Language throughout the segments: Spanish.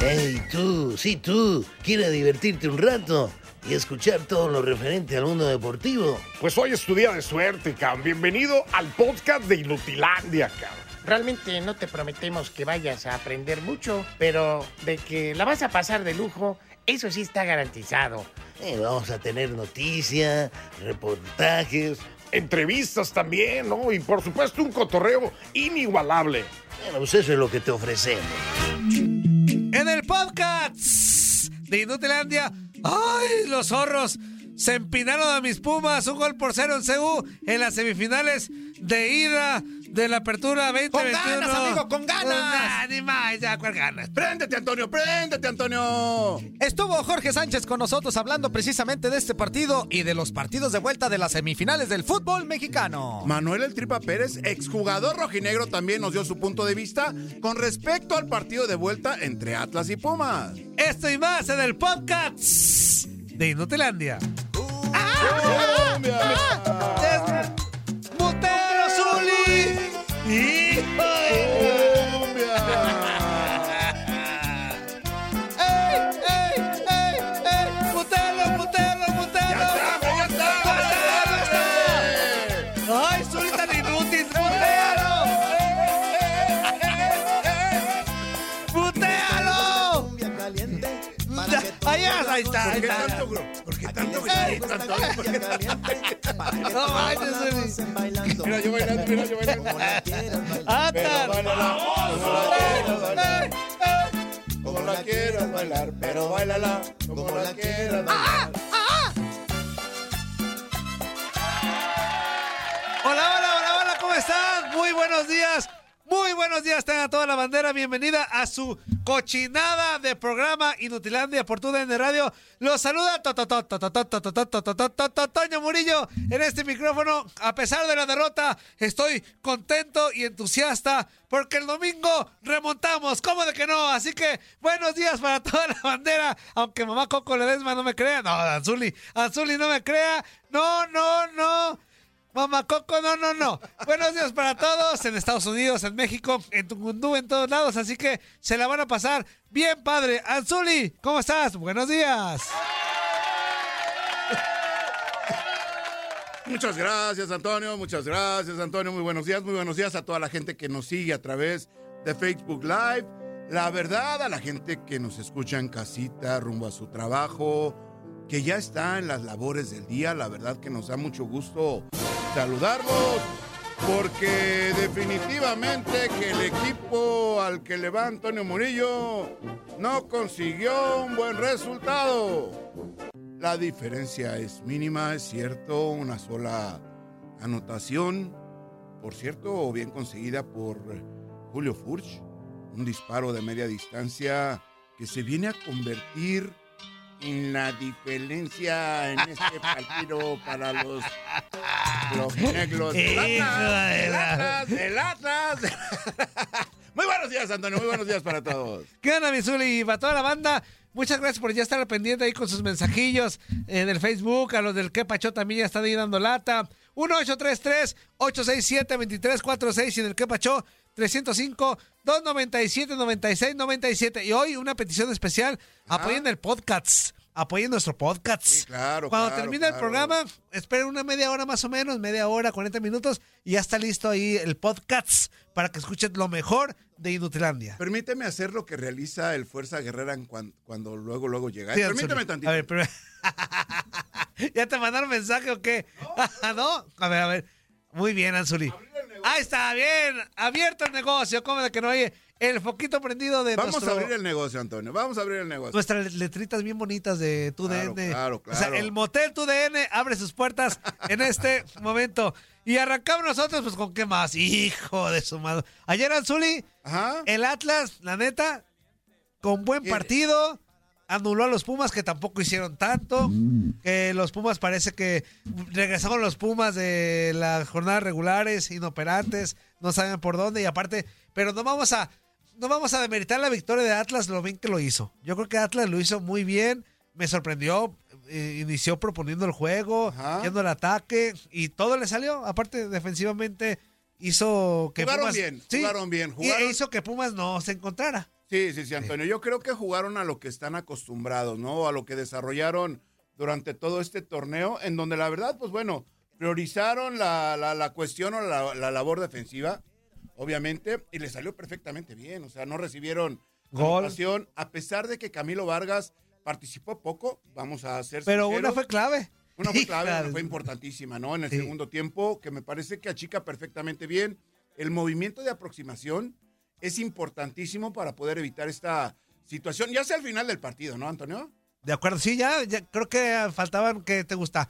Hey, tú, sí, tú, ¿quieres divertirte un rato y escuchar todo lo referente al mundo deportivo? Pues hoy es tu día de suerte, cabrón. Bienvenido al podcast de Inutilandia, cabrón. Realmente no te prometemos que vayas a aprender mucho, pero de que la vas a pasar de lujo, eso sí está garantizado. Eh, vamos a tener noticias, reportajes. Entrevistas también, ¿no? Y por supuesto un cotorreo inigualable. Bueno, pues eso es lo que te ofrecemos. Podcast de Inutilandia, ¡ay, los zorros! Se empinaron a mis Pumas, un gol por cero en CU en las semifinales de ida de la apertura 2021. ¡Con ganas, amigo, con ganas! Ni más, ya, ¿cuál ganas? ¡Préndete, Antonio! ¡Préndete, Antonio! Estuvo Jorge Sánchez con nosotros hablando precisamente de este partido y de los partidos de vuelta de las semifinales del fútbol mexicano. Manuel El Tripa Pérez, exjugador rojinegro, también nos dio su punto de vista con respecto al partido de vuelta entre Atlas y Pumas. Esto y más en el podcast de Inutilandia. ¡Colombia! ¡Butero Ahí está, ahí está, ahí ¿Por qué tanto, bro? ¿Por qué tanto. Mira, yo bailando, mira, yo bailando. Como la quieras bailar, pero bailala, como la quieras bailar. Hola, hola, hola, hola, ¿cómo están? Muy buenos días. Buenos días a toda la bandera. Bienvenida a su cochinada de programa Inutilandia por de Radio. Los saluda Toño Murillo en este micrófono. A pesar de la derrota, estoy contento y entusiasta porque el domingo remontamos. ¿Cómo de que no? Así que buenos días para toda la bandera. Aunque mamá Coco Ledesma no me crea. No, Anzuli. Anzuli no me crea. No, no, no. Mamá Coco, no, no, no. Buenos días para todos en Estados Unidos, en México, en Tucundú, en todos lados. Así que se la van a pasar bien padre. Anzuli, ¿cómo estás? Buenos días. Muchas gracias, Antonio. Muchas gracias, Antonio. Muy buenos días, muy buenos días a toda la gente que nos sigue a través de Facebook Live. La verdad, a la gente que nos escucha en casita, rumbo a su trabajo, que ya está en las labores del día. La verdad que nos da mucho gusto saludarlos. Porque definitivamente que el equipo al que le va Antonio Murillo no consiguió un buen resultado. La diferencia es mínima, es cierto, una sola anotación, por cierto, bien conseguida por Julio Furch, un disparo de media distancia que se viene a convertir en la diferencia en este partido para los del Atlas, del Atlas, del Atlas. Muy buenos días, Antonio, muy buenos días para todos. ¿Qué onda, mi Zuli? Y para toda la banda, muchas gracias por ya estar pendiente ahí con sus mensajillos en el Facebook. A los del Que Pacho también ya están ahí dando lata. 1-833-867-2346 y en el Que Pacho 305-297-9697. Y hoy una petición especial. Apoyen el podcast. Apoyen nuestro podcast. Sí, claro, Cuando claro, termine el programa, esperen una media hora más o menos, media hora, 40 minutos, y ya está listo ahí el podcast para que escuchen lo mejor de Inutilandia. Permíteme hacer lo que realiza el Fuerza Guerrera en cuan- cuando luego, luego llega. Sí, Permíteme tantito. A ver, pero... ¿Ya te mandaron mensaje o qué? ¿No? A ver, a ver. Muy bien, Anzuli. Ahí está, bien. Abierto el negocio. ¿Cómo de que no oye? El foquito prendido de Vamos nuestro- a abrir el negocio, Antonio. Vamos a abrir el negocio. Nuestras letritas bien bonitas de TUDN. Claro, claro, O sea, claro. el motel TUDN abre sus puertas en este momento. Y arrancamos nosotros, pues, ¿con qué más? Hijo de su madre. Ayer, Anzuli, Ajá. el Atlas, la neta, con buen partido, anuló a los Pumas que tampoco hicieron tanto. Que los Pumas parece que regresaron los Pumas de las jornadas regulares, inoperantes, no saben por dónde y aparte, pero no vamos a no vamos a demeritar la victoria de Atlas lo bien que lo hizo. Yo creo que Atlas lo hizo muy bien, me sorprendió, eh, inició proponiendo el juego, Ajá. yendo al ataque y todo le salió. Aparte, defensivamente hizo que Jugaron Pumas... bien, Sí, jugaron bien, y- jugaron- E hizo que Pumas no se encontrara. Sí, sí, sí, Antonio. Yo creo que jugaron a lo que están acostumbrados, ¿no? A lo que desarrollaron durante todo este torneo, en donde la verdad, pues bueno, priorizaron la, la- la cuestión o la, la labor defensiva, obviamente, y le salió perfectamente bien. O sea, no recibieron Gol. a pesar de que Camilo Vargas participó poco, vamos a ser Pero sinceros. una fue clave. Una fue clave, una fue importantísima, ¿no? En el Sí. segundo tiempo, que me parece que achica perfectamente bien. El movimiento de aproximación es importantísimo para poder evitar esta situación, ya sea al final del partido, ¿no, Antonio? De acuerdo, sí, ya, ya creo que faltaban, que te gusta?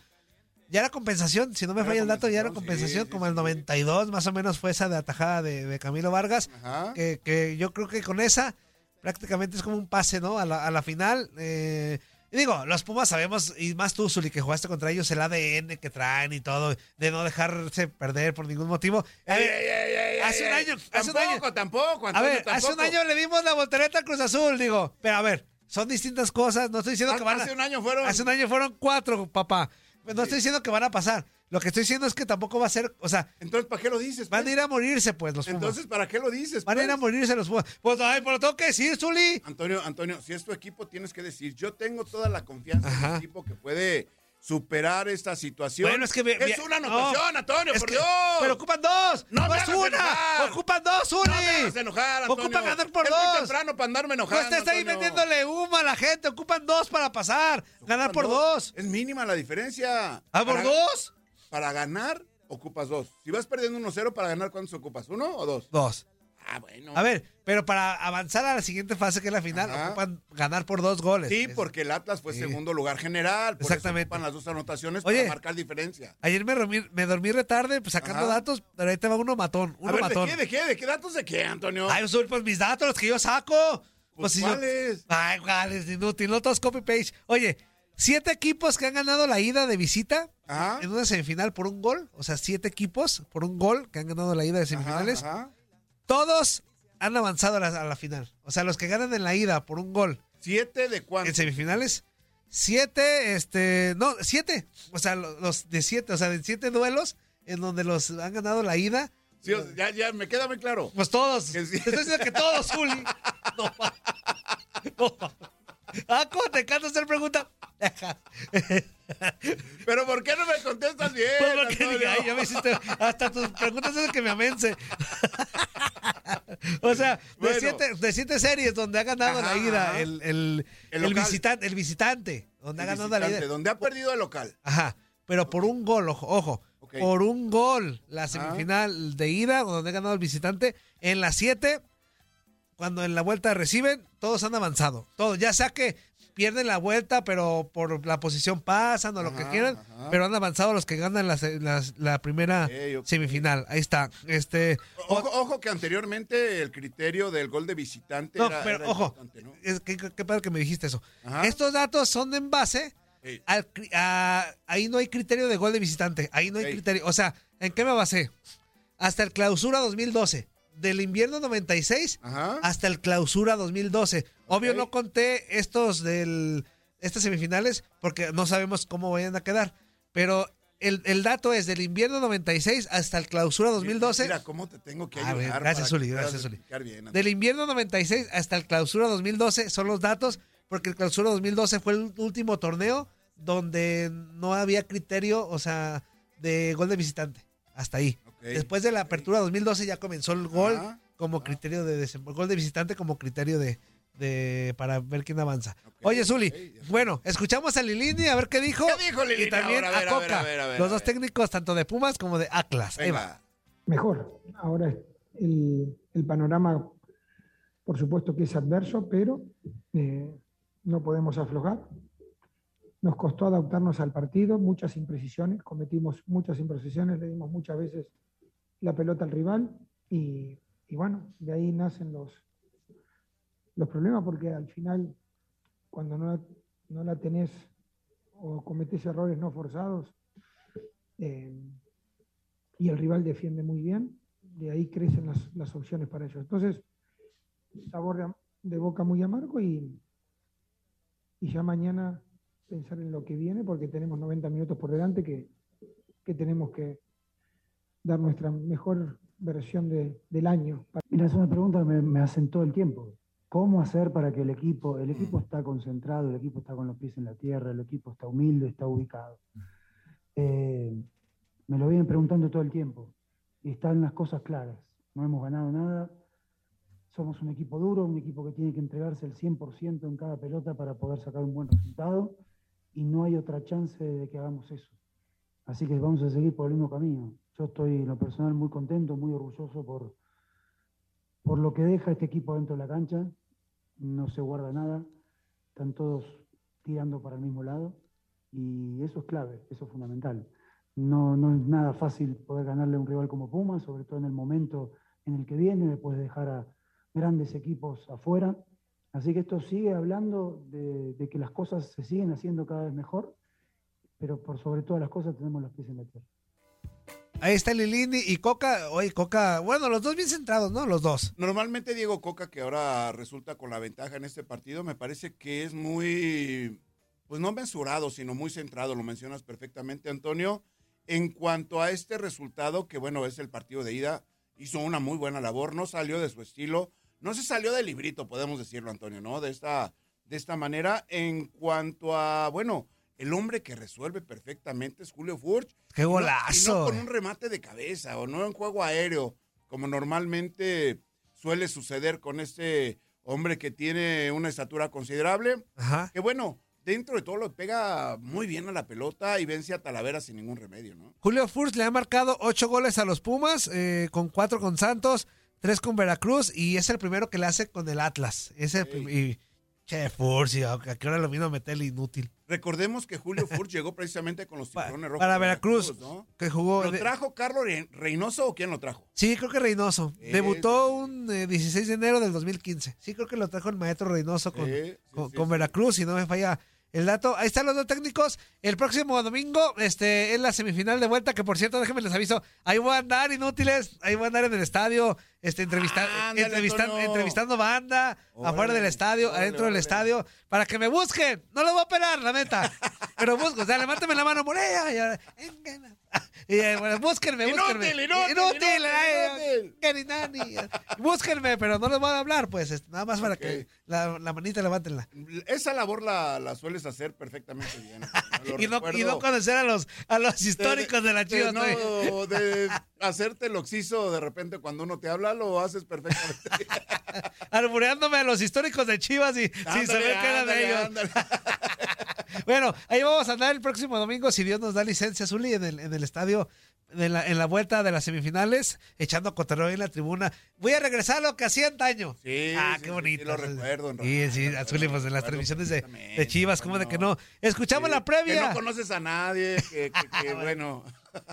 Ya era compensación, si no me falla el dato, ya era compensación, compensación, sí, como sí, el sí. 92 más o menos fue esa de atajada de, de Camilo Vargas, Ajá. que, que yo creo que con esa prácticamente es como un pase, ¿no? A la, a la final. eh, y digo, los Pumas sabemos, y más tú, Zuli, que jugaste contra ellos, el ADN que traen y todo, de no dejarse perder por ningún motivo. A ver, Ey, ey, ey, ey, hace un año, hace un año. Tampoco, tampoco, A Antonio, ver, hace un tampoco. año le dimos la voltereta al Cruz Azul, digo, pero a ver, son distintas cosas, no estoy diciendo que van a... Hace un año fueron... Hace un año fueron cuatro, papá. No estoy diciendo que van a pasar. Lo que estoy diciendo es que tampoco va a ser, o sea, Entonces, ¿para qué lo dices? van a pues? ir a morirse, pues, los Pumas. Entonces, ¿para qué lo dices? van a ir a pues? morirse los Pumas. Pues, ay, pero lo tengo que decir, Zuli. Antonio, Antonio, si es tu equipo, tienes que decir, yo tengo toda la confianza en el equipo que puede superar esta situación. Bueno, es que... Es una anotación, no, Antonio, es por que- Dios. Pero ocupan dos. No No, es una. enojar. Ocupan dos, Zuli. No me enojar, Antonio. Ocupan ganar por es dos. temprano para andarme No enojando, estés ahí vendiéndole humo a la gente. Ocupan dos para pasar. Ganar por dos. Es mínima la diferencia. ¿Ah, por Para- dos? Para ganar, ocupas dos. Si vas perdiendo 1-0, para ganar, ¿cuántos ocupas? ¿Uno o dos? Dos. Ah, bueno. A ver, pero para avanzar a la siguiente fase, que es la final, Ajá. ocupan ganar por dos goles. Sí, Es- porque el Atlas fue Sí. segundo lugar general. Por Exactamente. Eso ocupan las dos anotaciones Oye. para marcar diferencia. Ayer me dormí, me dormí retarde, pues sacando Ajá. datos, pero ahí te va uno matón, A uno ver, matón. ¿de qué, de qué, de qué datos de qué, Antonio? Ay, pues mis datos, los que yo saco. Pues, si yo- ¿cuáles? Ay, cuáles, inútil, no todos copy paste. Oye, siete equipos que han ganado la ida de visita Ajá. en una semifinal por un gol. O sea, siete equipos por un gol que han ganado la ida de semifinales. Ajá, ajá. Todos han avanzado a la, a la final. O sea, los que ganan en la ida por un gol ¿Siete de en cuánto? semifinales. Siete, este, no, siete. O sea, lo- los de siete, o sea, de siete duelos en donde los han ganado la ida. Sí, ya, ya, me queda muy claro. Pues todos. Que sí. estoy diciendo que todos, Juli. No, no. Ah, ¿cómo te encanta hacer preguntas? Pero ¿por qué no me contestas bien, Pues ay, ya me hiciste. Hasta tus preguntas hacen que me amense. o sea, de, siete, de siete series donde ha ganado Ajá, la ida el, el, El visitante, el visitante, donde ha ganado la ida. donde ha perdido el local. Ajá, pero por un gol, ojo, ojo. Por un gol, la semifinal de ida, donde ha ganado el visitante. En las siete, cuando en la vuelta reciben, todos han avanzado. Todos, ya sea que pierden la vuelta, pero por la posición pasan o lo que quieran, ajá. pero han avanzado los que ganan las- la primera semifinal. Ahí está. Este, Ojo, ojo que anteriormente el criterio del gol de visitante no, era, pero era ojo, ¿no? es que, qué padre que me dijiste eso. Ajá. Estos datos son en base al a- ahí no hay criterio de gol de visitante. Ahí no hay criterio. O sea, ¿en qué me basé? Hasta el clausura 2012. Del invierno 96 Ajá. hasta el clausura 2012. Obvio no conté estos del estas semifinales porque no sabemos cómo vayan a quedar. Pero el, el dato es del invierno 96 hasta el clausura 2012. Mira cómo te tengo que ayudar. ver, gracias, puedas gracias, bien, Antonio. Del invierno 96 hasta el clausura 2012 son los datos, porque el clausura 2012 fue el último torneo donde no había criterio, o sea, de gol de visitante. Hasta ahí. Después de la apertura 2012 ya comenzó el gol como criterio de desem- gol de visitante como criterio de, de para ver quién avanza. Oye, Zuli, bueno, escuchamos a Lilini a ver qué dijo. ¿Qué dijo Lilini Y también ahora? A a, ver, a ver, Coca, a ver, a ver, los dos técnicos tanto de Pumas como de Atlas. Ahí va. Venga. mejor. Ahora el, el panorama, por supuesto que es adverso, pero eh, no podemos aflojar. Nos costó adaptarnos al partido, muchas imprecisiones, cometimos muchas imprecisiones, le dimos muchas veces la pelota al rival y, y bueno, de ahí nacen los, los problemas porque al final, cuando no, no la tenés o cometés errores no forzados, eh, y el rival defiende muy bien, de ahí crecen las, las opciones para ellos. Entonces, sabor de, de boca muy amargo y, y ya mañana pensar en lo que viene porque tenemos 90 minutos por delante que, que tenemos que dar nuestra mejor versión de- del año. Mira, es una pregunta que me, me hacen todo el tiempo. ¿Cómo hacer para que el equipo, el equipo está concentrado, el equipo está con los pies en la tierra, el equipo está humilde, está ubicado? Eh, me lo vienen preguntando todo el tiempo y están las cosas claras. No hemos ganado nada, somos un equipo duro, un equipo que tiene que entregarse el 100% en cada pelota para poder sacar un buen resultado y no hay otra chance de que hagamos eso. Así que vamos a seguir por el mismo camino. Yo estoy en lo personal muy contento, muy orgulloso por, por lo que deja este equipo dentro de la cancha. No se guarda nada, están todos tirando para el mismo lado y eso es clave, eso es fundamental. No, no es nada fácil poder ganarle a un rival como Puma, sobre todo en el momento en el que viene, después de dejar a grandes equipos afuera. Así que esto sigue hablando de, de que las cosas se siguen haciendo cada vez mejor, pero por sobre todas las cosas tenemos los pies en la tierra. Ahí está Lilini y Coca. Oye, Coca, bueno, los dos bien centrados, ¿no? Los dos. Normalmente Diego Coca, que ahora resulta con la ventaja en este partido, me parece que es muy, pues no mensurado, sino muy centrado, lo mencionas perfectamente, Antonio. En cuanto a este resultado, que bueno, es el partido de ida, hizo una muy buena labor, no salió de su estilo, no se salió del librito, podemos decirlo, Antonio, ¿no? De esta, de esta manera. En cuanto a, bueno, el hombre que resuelve perfectamente es Julio Furch. ¡Qué Y no- y no golazo! con un remate de cabeza o no en juego aéreo, como normalmente suele suceder con este hombre que tiene una estatura considerable. Ajá. Que bueno, dentro de todo lo pega muy bien a la pelota y vence a Talavera sin ningún remedio, ¿no? Julio Furch le ha marcado ocho goles a los Pumas, eh, con cuatro con Santos, tres con Veracruz y es el primero que le hace con el Atlas. Es el prim- y, che, Furch, a qué hora lo vino a meter el inútil. Recordemos que Julio Furch llegó precisamente con los tiburones rojos. para Veracruz, ¿no? que jugó. ¿Lo trajo Carlos Re- Reynoso o quién lo trajo? Sí, creo que Reynoso. Sí, Debutó un eh, 16 de enero del 2015. Sí, creo que lo trajo el maestro Reynoso con, Sí, sí, con, sí, con sí. Veracruz, si no me falla el dato. Ahí están los dos técnicos. El próximo domingo este, es la semifinal de vuelta, que por cierto, déjenme les aviso, ahí voy a andar inútiles, ahí voy a andar en el estadio, este, entrevistar, Ándale, Antonio. entrevistando banda, Órale, afuera del estadio, órale, adentro del estadio, para que me busquen. No los voy a operar, la neta. Pero busco, o sea, levántame la mano, Morelia. Y, eh, bueno, búsquenme, Inútil, búsquenme. inútil, inútil, ay, inútil. nada, ni- Búsquenme, pero no les voy a hablar, pues, este, nada más para Ok. que la, la manita levántenla. Esa labor la, la sueles hacer perfectamente bien. Lo Y no, y no conocer a los, a los históricos de, la Chivas. no, ¿no? de hacerte el oxiso de repente cuando uno te habla, lo haces perfectamente. Albureándome a los históricos de Chivas y sin Ándale, saber que era de ellos. ándale. Bueno, ahí vamos a andar el próximo domingo, si Dios nos da licencia, Zuli, en el, en el estadio, en la, en la vuelta de las semifinales, echando cotorreo en la tribuna. Voy a regresar a lo que hacía antaño. Sí, ah, sí, qué bonito. sí, lo recuerdo, en Sí, sí, Azuli, pues en las transmisiones de, de Chivas, ¿cómo de que no? Escuchamos Sí, la previa. Que no conoces a nadie, que, que- que, bueno,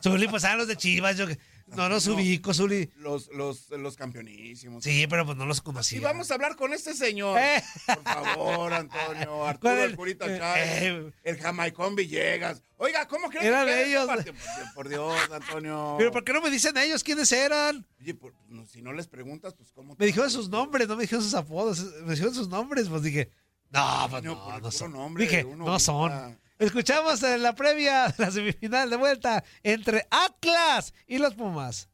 Zuli, pues a los de Chivas, yo que no los No. ubico, Zuli. los, los, los campeonísimos. Sí, pero pues no los conocía. Y vamos a hablar con este señor. Eh. Por favor, Antonio. Arturo ¿Cuál el el- Curita eh, Chávez. eh. El Jamaicón Villegas. Oiga, ¿cómo crees Era que queda ellos. Por, por Dios, Antonio. Pero ¿por qué no me dicen ellos quiénes eran? Oye, por- no, si no les preguntas, pues cómo. Me dijeron sus nombres, no me dijeron sus apodos, me dijeron sus nombres, pues dije, no, pues no, no puro son. nombre Dije, no son. Escuchamos en la previa de la semifinal de vuelta entre Atlas y los Pumas.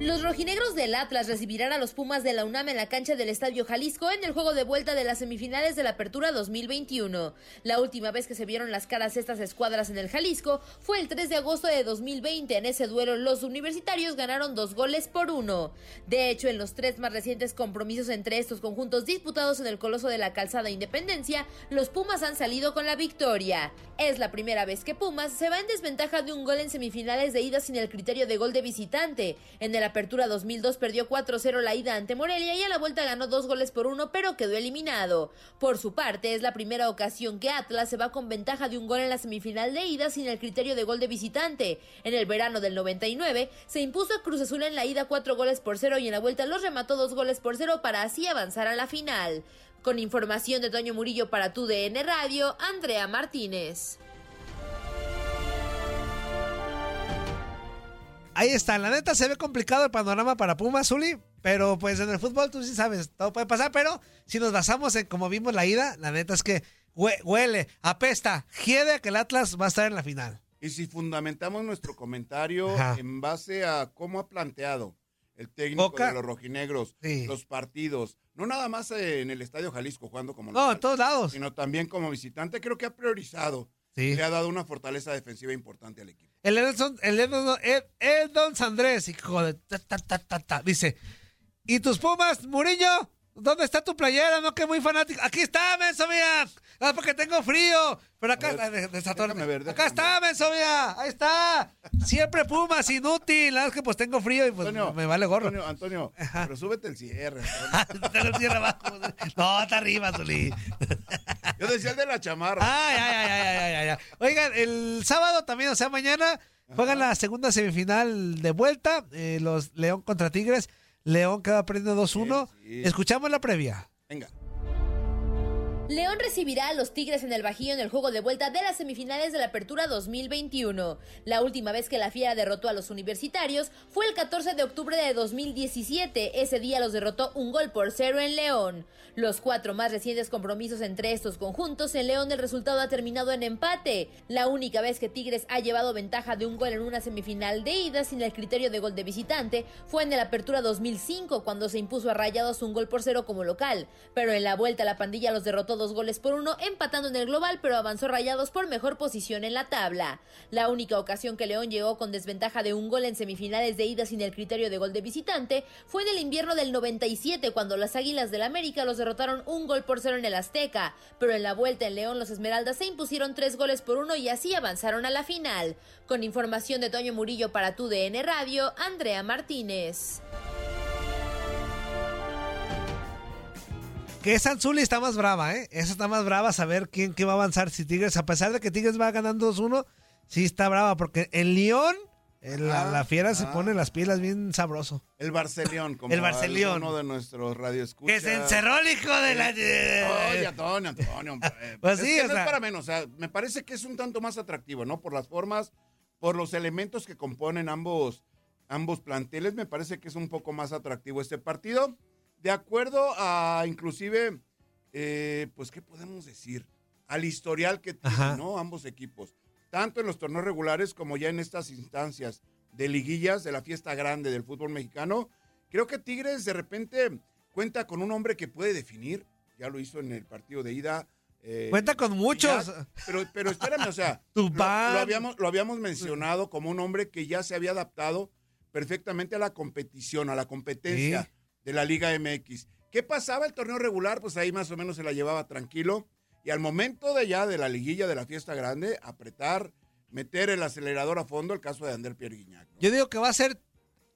Los rojinegros del Atlas recibirán a los Pumas de la UNAM en la cancha del Estadio Jalisco en el juego de vuelta de las semifinales de la Apertura 2021. La última vez que se vieron las caras estas escuadras en el Jalisco fue el 3 de agosto de 2020. En ese duelo los universitarios ganaron dos goles por uno. De hecho, en los tres más recientes compromisos entre estos conjuntos disputados en el Coloso de la Calzada Independencia, los Pumas han salido con la victoria. Es la primera vez que Pumas se va en desventaja de un gol en semifinales de ida sin el criterio de gol de visitante. En el Apertura 2002 perdió 4-0 la ida ante Morelia y a la vuelta ganó dos goles por uno, pero quedó eliminado. Por su parte, es la primera ocasión que Atlas se va con ventaja de un gol en la semifinal de ida sin el criterio de gol de visitante. En el verano del 99 se impuso a Cruz Azul en la ida cuatro goles por cero y en la vuelta los remató dos goles por cero para así avanzar a la final. Con información de Toño Murillo para tu DN Radio, Andrea Martínez. Ahí está, la neta se ve complicado el panorama para Pumas, Zuli, pero pues en el fútbol tú sí sabes, todo puede pasar, pero si nos basamos en como vimos la ida, la neta es que hue- huele, apesta, hiede a que el Atlas va a estar en la final. Y si fundamentamos nuestro comentario Ajá. en base a cómo ha planteado el técnico Boca. de los rojinegros Sí. los partidos, no nada más en el Estadio Jalisco jugando como No, local, en todos lados. sino también como visitante, creo que ha priorizado, Sí. le ha dado una fortaleza defensiva importante al equipo. El Edson, el Edson, el, el Don Sandrés, hijo de ta, ta, ta, ta, ta, dice, ¿y tus Pumas, Muriño? ¿Dónde está tu playera? No, que muy fanático. Aquí está, menso mía. Ah, porque tengo frío. Pero acá, A ver, de- de Saturno. déjame ver, acá está, menso mía. Ahí está. Siempre Pumas, inútil. Nada más que pues tengo frío y pues Antonio, me vale gorro. Antonio, Antonio, Ajá. pero súbete el cierre. Lo cierra abajo. No, está arriba, Zuli. Yo decía el de la chamarra. Ay, ay, ay, ay, ay, ay, ay. Oigan, el sábado también, o sea, mañana juegan la segunda semifinal de vuelta, eh, los León contra Tigres. León queda perdiendo 2-1. Sí, sí. Escuchamos la previa. Venga. León recibirá a los Tigres en el Bajío en el juego de vuelta de las semifinales de la Apertura 2021. La última vez que la Fiera derrotó a los universitarios fue el 14 de octubre de 2017. Ese día los derrotó un gol por cero en León. Los cuatro más recientes compromisos entre estos conjuntos en León el resultado ha terminado en empate. La única vez que Tigres ha llevado ventaja de un gol en una semifinal de ida sin el criterio de gol de visitante fue en la Apertura 2005 cuando se impuso a Rayados un gol por cero como local. Pero en la vuelta la pandilla los derrotó dos goles por uno empatando en el global pero avanzó Rayados por mejor posición en la tabla. La única ocasión que León llegó con desventaja de un gol en semifinales de ida sin el criterio de gol de visitante fue en el invierno del 97 cuando las Águilas del América los derrotaron un gol por cero en el Azteca, pero en la vuelta en León los Esmeraldas se impusieron tres goles por uno y así avanzaron a la final. Con información de Toño Murillo para tu DN Radio, Andrea Martínez. Que esa Anzuli está más brava, ¿eh? Esa está más brava, saber quién, quién va a avanzar. Si Tigres, a pesar de que Tigres va ganando 2-1, sí está brava, porque en León, en la, fiera se ajá. pone las pilas bien sabroso. El Barcelión, como El Barcelión. uno de nuestros radioescuchas. Que se encerró el hijo de la... Oye, Antonio, Antonio. eh, Pues es sí, que o no sea- es para menos. O sea, me parece que es un tanto más atractivo, ¿no? Por las formas, por los elementos que componen ambos, ambos planteles, me parece que es un poco más atractivo este partido. De acuerdo a, inclusive, eh, pues, ¿qué podemos decir? Al historial que tienen. Ambos equipos. Tanto en los torneos regulares como ya en estas instancias de liguillas de la fiesta grande del fútbol mexicano. Creo que Tigres de repente cuenta con un hombre que puede definir. Ya lo hizo en el partido de ida. eh, Cuenta con muchos. ya, pero, pero espérame, o sea, lo, lo habíamos, lo habíamos mencionado como un hombre que ya se había adaptado perfectamente a la competición, a la competencia Sí. De la Liga MX. ¿Qué pasaba el torneo regular? Pues ahí más o menos se la llevaba tranquilo. Y al momento de ya de la liguilla de la fiesta grande, apretar, meter el acelerador a fondo, el caso de Ander Pierre Guignac. ¿no? Yo digo que va a ser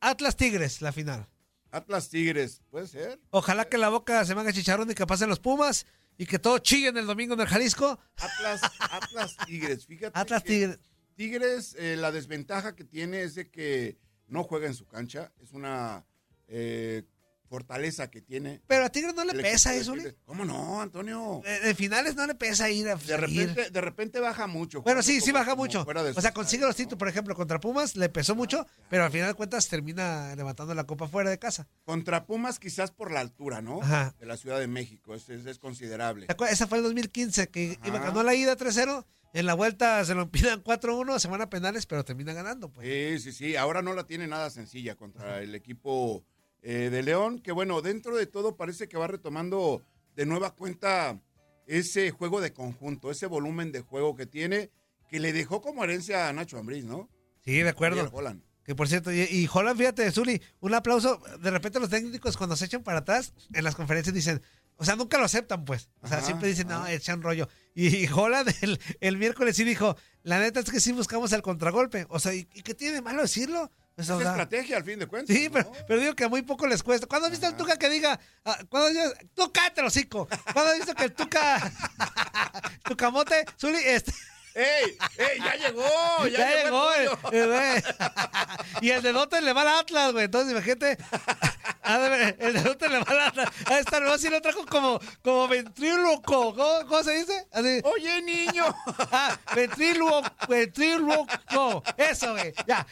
Atlas Tigres la final. Atlas Tigres, puede ser. Ojalá que la boca se me haga chicharrón y que pasen los Pumas y que todo chillen el domingo en el Jalisco. Atlas, Atlas Tigres, fíjate. Atlas Tigres. Tigres, eh, la desventaja que tiene es de que no juega en su cancha. Es una eh, fortaleza que tiene. Pero a Tigres no le pesa de eso. ¿Cómo no, Antonio? En finales no le pesa ir a De repente, de repente baja mucho. Bueno, sí, sí baja mucho. fuera de O sea, consigue los ¿no? títulos, por ejemplo, contra Pumas le pesó mucho, pero al final de cuentas termina levantando la copa fuera de casa. Contra Pumas quizás por la altura, ¿no? Ajá. De la Ciudad de México, es, es- es considerable. Esa fue el 2015, que iba, ganó la ida 3-0, en la vuelta se lo empinan 4-1, se van a penales, pero termina ganando. Pues. Sí, sí, sí. Ahora no la tiene nada sencilla contra el equipo eh, de León, que bueno, dentro de todo parece que va retomando de nueva cuenta ese juego de conjunto, ese volumen de juego que tiene, que le dejó como herencia a Nacho Ambriz, ¿no? Sí, de acuerdo. Holland. Que por cierto, y, y Holland, fíjate, Zuli, un aplauso. De repente los técnicos cuando se echan para atrás, en las conferencias dicen, o sea, nunca lo aceptan, pues. O sea, Ajá, siempre dicen, no, echan rollo. Y, Holland el, el miércoles sí dijo, la neta es que sí buscamos el contragolpe. O sea, ¿y, y qué tiene de malo decirlo? Es sea, estrategia al fin de cuentas. Sí, pero, ¿no? pero digo que a muy poco les cuesta. ¿Cuándo has visto al Tuca que diga, ah, cuando yo, tú cállate, hocico? ¿Cuándo has visto que el Tuca, Tucamote, Zuli, este, ¡Ey! ¡Ey! ¡Ya llegó! ¡Ya, ya llegó, el eh, tuyo! eh, güey. Y el de Dote le va al Atlas, güey. Entonces, imagínate. el de Dote le va al Atlas. A esta no, si lo trajo como, como ventríloco. ¿Cómo, cómo se dice? Así. ¡Oye, niño! Ah, ventríloco, ventríloco. Eso, güey. Ya.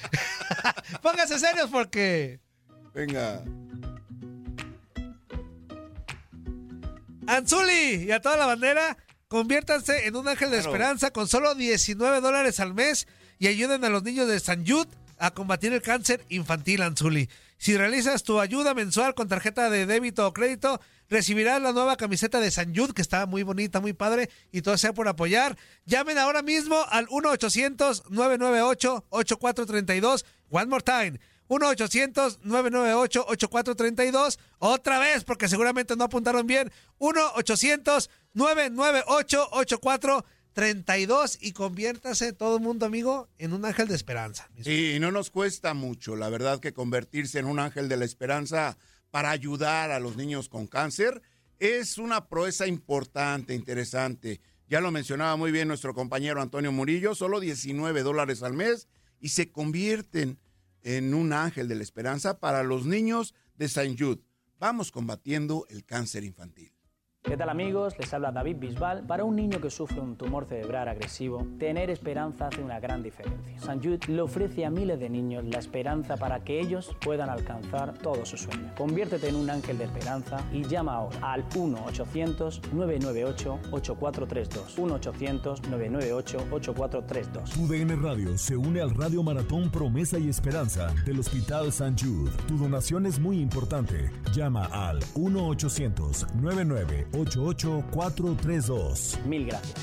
Pónganse serios porque. Venga. Anzuli y a toda la bandera, conviértanse en un ángel de Claro. esperanza con solo 19 dólares al mes y ayuden a los niños de San Jude a combatir el cáncer infantil, Anzuli. Si realizas tu ayuda mensual con tarjeta de débito o crédito, recibirás la nueva camiseta de San Jude, que está muy bonita, muy padre, y todo sea por apoyar. Llamen ahora mismo al 1-800-998-8432. One more time. 1-800-998-8432. Otra vez, porque seguramente no apuntaron bien. 1-800-998-8432. Y conviértase todo el mundo, amigo, en un ángel de esperanza. Sí, no nos cuesta mucho, la verdad, que convertirse en un ángel de la esperanza para ayudar a los niños con cáncer es una proeza importante, interesante. Ya lo mencionaba muy bien nuestro compañero Antonio Murillo, solo 19 dólares al mes y se convierten en un ángel de la esperanza para los niños de Saint Jude. Vamos combatiendo el cáncer infantil. ¿Qué tal amigos? Les habla David Bisbal. Para un niño que sufre un tumor cerebral agresivo, tener esperanza hace una gran diferencia. San Jude le ofrece a miles de niños la esperanza para que ellos puedan alcanzar todos sus sueños. Conviértete en un ángel de esperanza y llama ahora al 1-800-998-8432. 1-800-998-8432. UDN Radio se une al Radio Maratón Promesa y Esperanza del Hospital San Jude. Tu donación es muy importante. Llama al 1-800-99 88432. Mil gracias.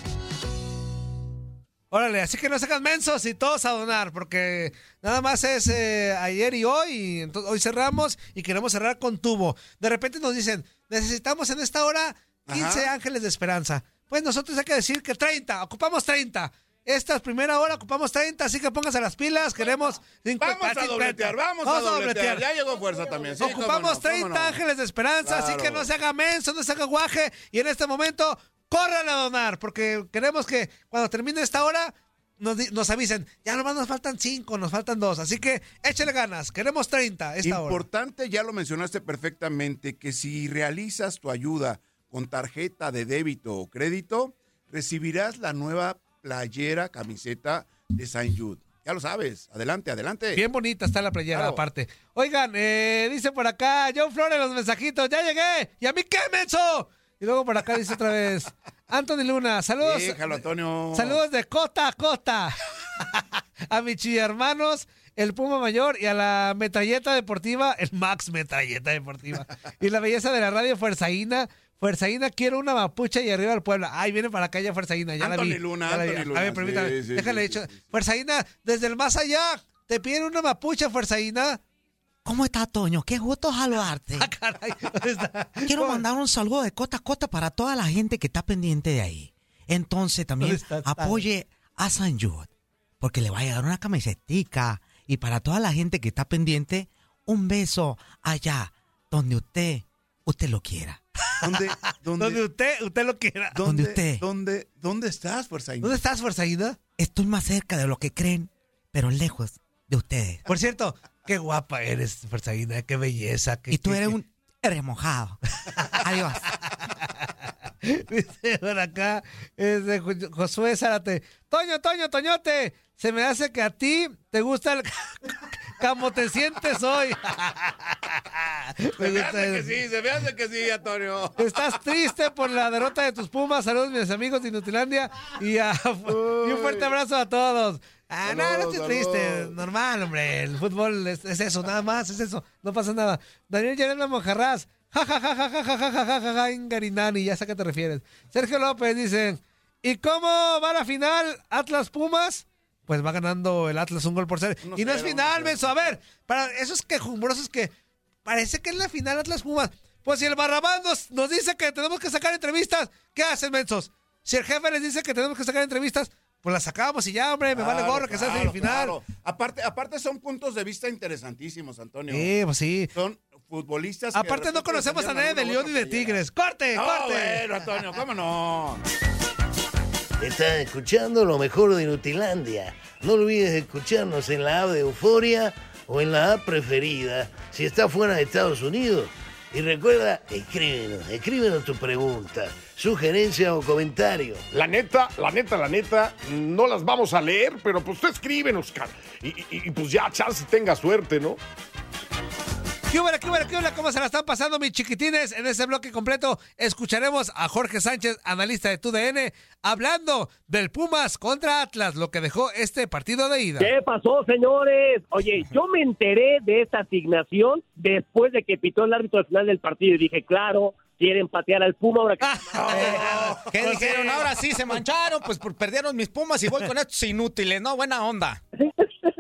Órale, así que no se hagan mensos y todos a donar, porque nada más es eh, ayer y hoy, y entonces, hoy cerramos y queremos cerrar con tubo. De repente nos dicen, necesitamos en esta hora 15 Ajá. ángeles de esperanza. Pues nosotros hay que decir que 30, ocupamos 30. Esta primera hora ocupamos 30, así que pónganse las pilas, queremos... Vamos a dobletear, vamos, a dobletear. Ya llegó fuerza también. sí, Ocupamos no, cómo 30 no. ángeles de esperanza, así que no se haga menso, no se haga guaje. Y en este momento, corran a donar, porque queremos que cuando termine esta hora nos, avisen. Ya nomás nos faltan 5, nos faltan 2. Así que échale ganas, queremos 30 esta hora. Importante, ya lo mencionaste perfectamente, que si realizas tu ayuda con tarjeta de débito o crédito, recibirás la nueva playera, camiseta de Saint Jude. Ya lo sabes. Adelante, adelante. Bien bonita está la playera, Claro. aparte. Oigan, eh, dice por acá, John Flores, los mensajitos, ya llegué. ¿Y a mí qué, menso? Y luego por acá dice otra vez, Anthony Luna, saludos. Déjalo, Antonio. Saludos de costa a costa. a mis hermanos, el Puma Mayor y a la metralleta deportiva, el Max Metralleta Deportiva. y la belleza de la radio Fuerzaína. Fuerzaína, quiero una mapucha y arriba al pueblo. Ay, viene para acá ya Fuerzaína, ya la Anthony vi. Luna, ya la vi. Anthony A Luna, ver, permítame, sí, sí, déjale sí, hecho. sí, sí. Fuerzaína, desde el más allá, te piden una mapucha, Fuerzaína. ¿Cómo está, Toño? Qué gusto saludarte. Ah, caray. Quiero mandar un saludo de costa a costa para toda la gente que está pendiente de ahí. Entonces también apoye a San Jude, porque le va a llegar una camisetica. Y para toda la gente que está pendiente, un beso allá, donde usted, usted lo quiera. ¿Dónde, dónde, Donde usted, usted lo quiera. dónde, donde usted. ¿Dónde, dónde estás, Fuerza ¿Dónde estás, Fuerzaína? Estoy más cerca de lo que creen, pero lejos de ustedes. Por cierto, qué guapa eres, Fuerzaína, qué belleza. qué- Y tú qué- eres un eres mojado. Adiós. Dice por acá, es de Jo- Josué Zárate. Toño, Toño, Toñote, se me hace que a ti te gusta el como te sientes hoy. Se Me hace que sí, se me hace que sí, Antonio. Estás triste por la derrota de tus Pumas. Saludos, mis amigos de Inutilandia. Y, a- y un fuerte abrazo a todos. Ah, no, no estoy triste. Normal, hombre. El fútbol es, es eso, nada más, es eso. No pasa nada. Daniel Yerena Monjarraz. Ja, ja, ja, ja, ja, ja, ja, ja, ja, ja, ja, Ingarinani. Ya sé a qué te refieres. Sergio López dice: ¿Y cómo va la final Atlas Pumas? Pues va ganando el Atlas un gol por cero. Y no es final, menso. A ver, para esos quejumbrosos que parece que es la final Atlas Pumas. Pues si el Barrabás nos, nos dice que tenemos que sacar entrevistas, ¿qué hacen, mensos? Si el jefe les dice que tenemos que sacar entrevistas, pues las sacamos y ya, hombre, me vale gorro que sea claro, semifinal. claro. Aparte, aparte son puntos de vista interesantísimos, Antonio. Sí, pues sí. Son futbolistas. que Aparte no conocemos a nadie de León otra de. Tigres. ¡Corte, No, corte! bueno, Antonio, ¿cómo no? Estás escuchando lo mejor de Nutilandia. No olvides escucharnos en la app de Euforia o en la app preferida si estás fuera de Estados Unidos. Y recuerda, escríbenos, escríbenos tu pregunta, sugerencia o comentario. La neta, la neta, la neta, no las vamos a leer, pero pues tú escríbenos, cara. Y, y- y, pues ya, chance tenga suerte, ¿no? ¿Qué hubo, qué qué? ¿Cómo se la están pasando mis chiquitines? En ese bloque completo escucharemos a Jorge Sánchez, analista de TUDN, hablando del Pumas contra Atlas, lo que dejó este partido de ida. ¿Qué pasó, señores? Oye, yo me enteré de esta asignación después de que pitó el árbitro al final del partido y dije, claro, quieren patear al Puma ahora que... ¿Qué dijeron? Ahora sí se mancharon, pues perdieron mis pumas y voy con estos inútiles, ¿no? Buena onda.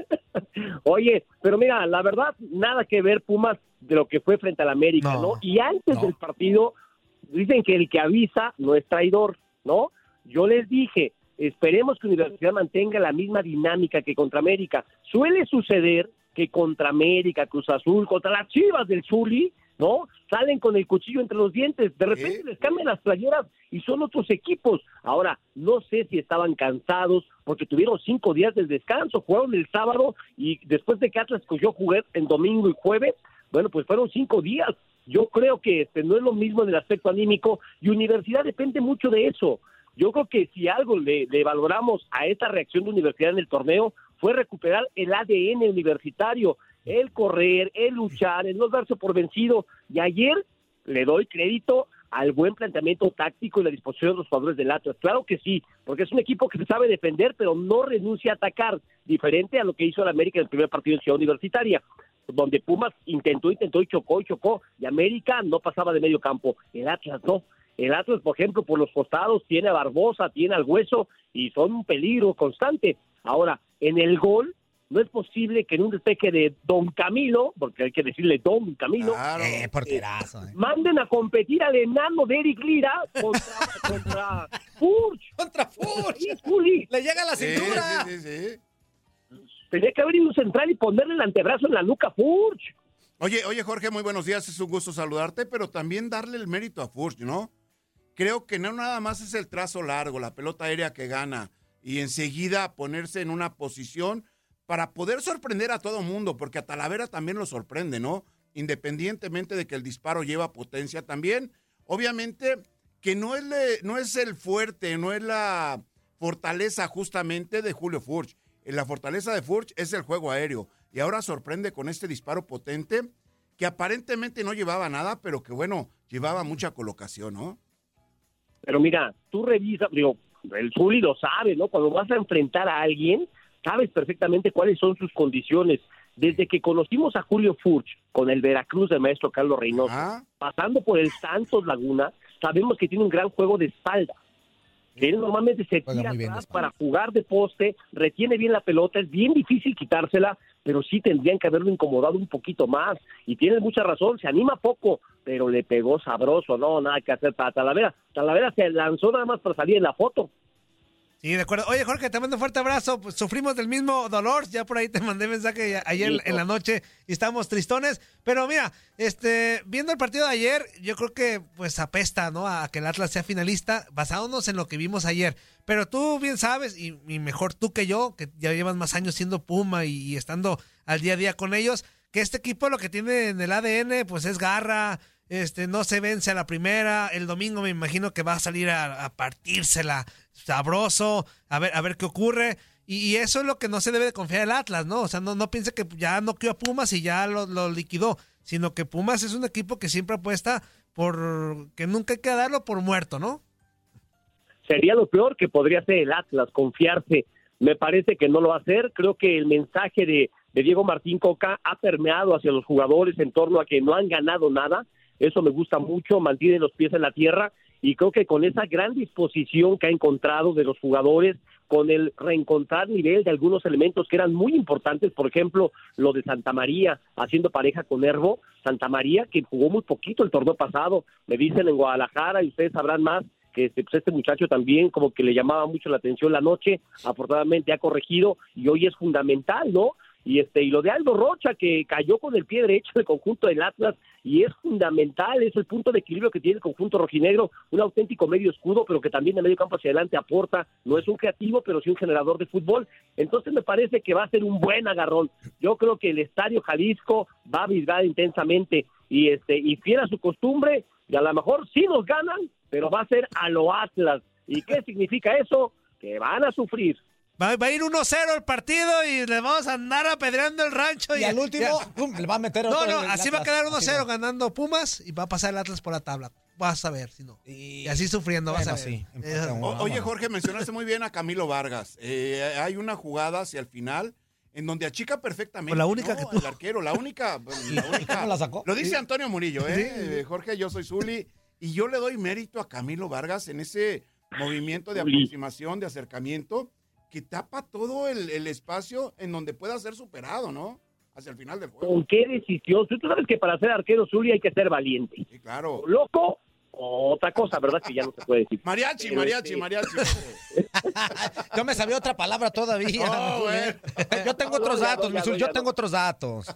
Oye, pero mira, la verdad, nada que ver Pumas de lo que fue frente al América, ¿no? Y antes del partido, dicen que el que avisa no es traidor, ¿no? Yo les dije, esperemos que Universidad mantenga la misma dinámica que contra América. Suele suceder que contra América, Cruz Azul, contra las Chivas del Zuli, ¿no? Salen con el cuchillo entre los dientes, de repente les cambian las playeras y son otros equipos. Ahora, no sé si estaban cansados porque tuvieron cinco días de descanso, jugaron el sábado y después de que Atlas cogió jugar en domingo y jueves, bueno, pues fueron cinco días. Yo creo que este no es lo mismo en el aspecto anímico y universidad depende mucho de eso. Yo creo que si algo le, le valoramos a esta reacción de universidad en el torneo fue recuperar el ADN universitario, el correr, el luchar, el no darse por vencido. Y ayer le doy crédito al buen planteamiento táctico y la disposición de los jugadores del Atlas. Claro que sí, porque es un equipo que se sabe defender, pero no renuncia a atacar, diferente a lo que hizo el América en el primer partido en Ciudad Universitaria, donde Pumas intentó, intentó y chocó y chocó, y América no pasaba de medio campo. El Atlas no. El Atlas, por ejemplo, por los costados tiene a Barbosa, tiene al Hueso y son un peligro constante. Ahora, en el gol, no es posible que en un despeje de Don Camilo, porque hay que decirle Don Camilo, Eh, porterazo. eh. manden a competir al enano de Eric Lira contra, contra Furch. Contra Furch. Sí, Juli. Le llega a la cintura. sí, sí, sí. Tenía que haber ido un central y ponerle el antebrazo en la nuca a Furch. Oye, oye, Jorge, muy buenos días. Es un gusto saludarte, pero también darle el mérito a Furch, ¿no? Creo que no nada más es el trazo largo, la pelota aérea que gana y enseguida ponerse en una posición para poder sorprender a todo mundo, porque a Talavera también lo sorprende, ¿no? Independientemente de que el disparo lleva potencia también. Obviamente que no es, le- no es el fuerte, no es la fortaleza justamente de Julio Furch. La fortaleza de Furch es el juego aéreo. Y ahora sorprende con este disparo potente que aparentemente no llevaba nada, pero que bueno, llevaba mucha colocación, ¿no? Pero mira, tú revisas, digo, el Zuli lo sabe, ¿no? Cuando vas a enfrentar a alguien, sabes perfectamente cuáles son sus condiciones. Desde que conocimos a Julio Furch con el Veracruz del maestro Carlos Reynoso, pasando por el Santos Laguna, sabemos que tiene un gran juego de espalda. Que él normalmente se tira atrás para jugar de poste, retiene bien la pelota, es bien difícil quitársela, pero sí tendrían que haberlo incomodado un poquito más. Y tienes mucha razón, se anima poco, pero le pegó sabroso, no, nada que hacer para Talavera. Talavera se lanzó nada más para salir en la foto. Sí, de acuerdo. Oye, Jorge, te mando un fuerte abrazo. Pues, sufrimos del mismo dolor. Ya por ahí te mandé mensaje ayer Listo. en la noche y estábamos tristones. Pero mira, este, viendo el partido de ayer, yo creo que pues apesta, ¿no? A que el Atlas sea finalista, basándonos en lo que vimos ayer. Pero tú bien sabes, y, y mejor tú que yo, que ya llevas más años siendo Puma y, y estando al día a día con ellos, que este equipo lo que tiene en el ADN, pues es garra, este, no se vence a la primera. El domingo me imagino que va a salir a, a partírsela sabroso, a ver, a ver qué ocurre. Y, eso es lo que no se debe de confiar el Atlas, ¿no? O sea, no, no piense que ya no quedó a Pumas y ya lo, lo liquidó, sino que Pumas es un equipo que siempre apuesta por que nunca hay darlo por muerto, ¿no? sería lo peor que podría hacer el Atlas, confiarse. Me parece que no lo va a hacer. Creo que el mensaje de, de Diego Martín Coca ha permeado hacia los jugadores en torno a que no han ganado nada. Eso me gusta mucho, mantiene los pies en la tierra y creo que con esa gran disposición que ha encontrado de los jugadores, con el reencontrar nivel de algunos elementos que eran muy importantes, por ejemplo, lo de Santa María haciendo pareja con Herbo, Santa María que jugó muy poquito el torneo pasado, me dicen en Guadalajara y ustedes sabrán más, que este, pues este muchacho también como que le llamaba mucho la atención la noche, afortunadamente ha corregido y hoy es fundamental, ¿no? Y este y lo de Aldo Rocha que cayó con el pie derecho del conjunto del Atlas y es fundamental, es el punto de equilibrio que tiene el conjunto rojinegro, un auténtico medio escudo, pero que también de medio campo hacia adelante aporta, no es un creativo, pero sí un generador de fútbol. Entonces me parece que va a ser un buen agarrón. Yo creo que el Estadio Jalisco va a vibrar intensamente y este y fiel a su costumbre, y a lo mejor sí nos ganan, pero va a ser a lo Atlas. ¿Y qué significa eso? Que van a sufrir. Va, va a ir 1-0 el partido y le vamos a andar apedreando el rancho. Y al último, pum, le va a meter No, otro no, así va a quedar Así 1-0 va. ganando Pumas y va a pasar el Atlas por la tabla. Vas a ver, si no. Y así sufriendo, vas a ver. Sí, Eh. O- oye, Jorge, mencionaste muy bien a Camilo Vargas. Eh, hay una jugada hacia el final en donde achica perfectamente. Pues la única ¿no? que tuvo. El arquero, la única. la única- ¿Cómo la sacó? Lo dice Sí. Antonio Murillo, ¿eh? Sí. Eh, Jorge, yo soy Zuli. Y yo le doy mérito a Camilo Vargas en ese movimiento de aproximación, de acercamiento, que tapa todo el, el espacio en donde pueda ser superado, ¿no? Hacia el final del juego. ¿Con qué decisión? Tú sabes que para ser arquero Zuli hay que ser valiente. Sí, claro. Loco, otra cosa, ¿verdad? Que ya no se puede decir. Mariachi, Pero, mariachi, este, mariachi. Yo me sabía otra palabra todavía. No, güey. Yo tengo otros No, datos, Misul, yo tengo otros datos.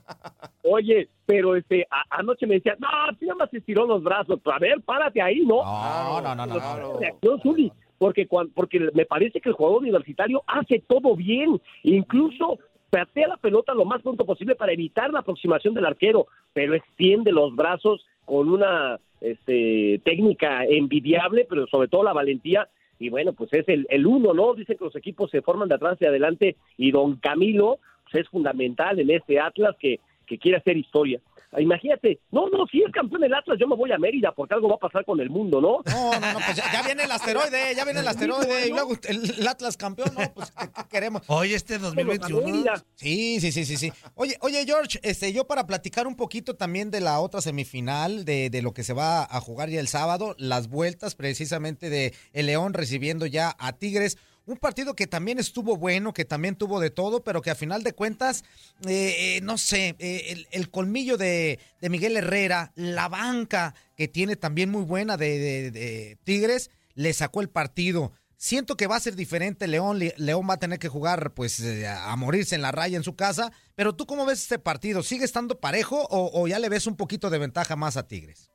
Oye, pero este, a- anoche me decía, no, tú nada más estiró los brazos. A ver, párate ahí, ¿no? No, no, no, no. Reacción, Zuli, porque, porque me parece que el jugador universitario hace todo bien, incluso patea la pelota lo más pronto posible para evitar la aproximación del arquero, pero extiende los brazos con una este, técnica envidiable, pero sobre todo la valentía. Y bueno, pues es el, el uno, ¿no? Dicen que los equipos se forman de atrás hacia adelante y don Camilo pues es fundamental en este Atlas que, que quiere hacer historia. Ah, Imagínate, no, no, si es campeón el Atlas, yo me voy a Mérida porque algo va a pasar con el mundo, ¿no? No, no, no, pues ya, ya viene el asteroide, ya viene el asteroide y luego el, el Atlas campeón, ¿no? Pues ¿qué, qué queremos? Oye, este 2021. Mérida. Sí, sí, sí, sí, sí. Oye, oye, George, este, yo para platicar un poquito también de la otra semifinal, de, de lo que se va a jugar ya el sábado, las vueltas precisamente de el León recibiendo ya a Tigres. Un partido que también estuvo bueno, que también tuvo de todo, pero que a final de cuentas, eh, eh, no sé, eh, el, colmillo de, de Miguel Herrera, la banca que tiene también muy buena de, de- de Tigres, le sacó el partido. Siento que va a ser diferente León. Le- León va a tener que jugar pues eh, a morirse en la raya en su casa. Pero tú cómo ves este partido? ¿Sigue estando parejo o, o ya le ves un poquito de ventaja más a Tigres?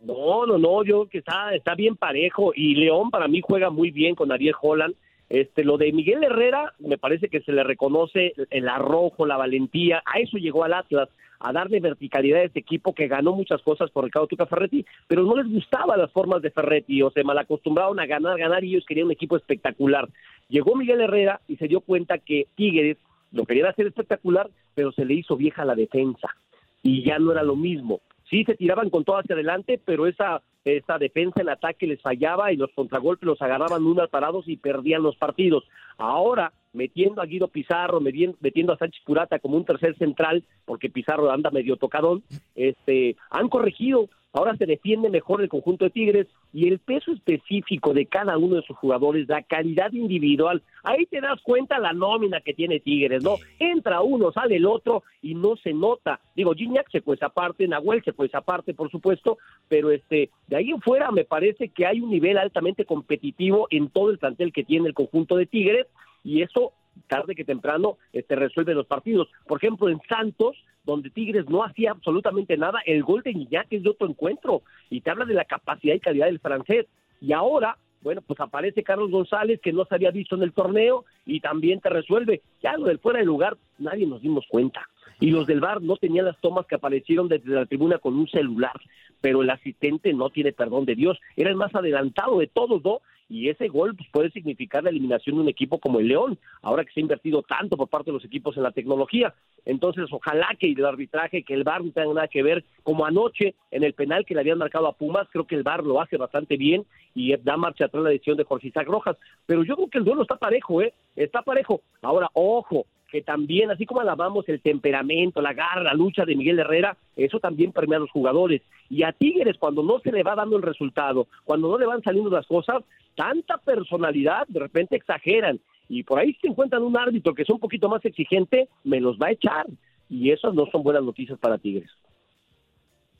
No, no, no, yo que está, está bien parejo y León para mí juega muy bien con Ariel Holland. Este, lo de Miguel Herrera me parece que se le reconoce el arrojo, la valentía, a eso llegó al Atlas, a darle verticalidad a este equipo que ganó muchas cosas por Ricardo Tuca Ferretti, pero no les gustaban las formas de Ferretti, o se malacostumbraron a ganar, ganar y ellos querían un equipo espectacular. Llegó Miguel Herrera y se dio cuenta que Tigres lo querían hacer espectacular, pero se le hizo vieja la defensa y ya no era lo mismo. Sí, se tiraban con todo hacia adelante, pero esa, esa defensa en ataque les fallaba y los contragolpes los agarraban unos parados y perdían los partidos. Ahora, metiendo a Guido Pizarro, metiendo a Sánchez Purata como un tercer central, porque Pizarro anda medio tocadón, este, han corregido. Ahora se defiende mejor el conjunto de Tigres y el peso específico de cada uno de sus jugadores, la calidad individual. Ahí te das cuenta la nómina que tiene Tigres, ¿no? Entra uno, sale el otro y no se nota. Digo, Gignac se cuesta aparte, Nahuel se cuesta aparte, por supuesto, pero este, de ahí en fuera me parece que hay un nivel altamente competitivo en todo el plantel que tiene el conjunto de Tigres y eso tarde que temprano este, resuelve los partidos. Por ejemplo, en Santos, donde Tigres no hacía absolutamente nada, el gol de Guiñac es de otro encuentro y te habla de la capacidad y calidad del francés. Y ahora, bueno, pues aparece Carlos González que no se había visto en el torneo y también te resuelve. Ya lo del fuera de lugar, nadie nos dimos cuenta. Y los del VAR no tenían las tomas que aparecieron desde la tribuna con un celular, pero el asistente no tiene perdón de Dios. Era el más adelantado de todos, ¿no? Y ese gol pues, puede significar la eliminación de un equipo como el León, ahora que se ha invertido tanto por parte de los equipos en la tecnología. Entonces, ojalá que el arbitraje, que el VAR no tenga nada que ver, como anoche en el penal que le habían marcado a Pumas, creo que el VAR lo hace bastante bien y da marcha atrás la decisión de Jorge Isaac Rojas. Pero yo creo que el duelo está parejo, ¿eh? Está parejo. Ahora, ojo, que también, así como alabamos el temperamento, la garra, la lucha de Miguel Herrera, eso también permea a los jugadores. Y a Tigres, cuando no se le va dando el resultado, cuando no le van saliendo las cosas, tanta personalidad, de repente exageran. Y por ahí se encuentran un árbitro que es un poquito más exigente, me los va a echar. Y esas no son buenas noticias para Tigres.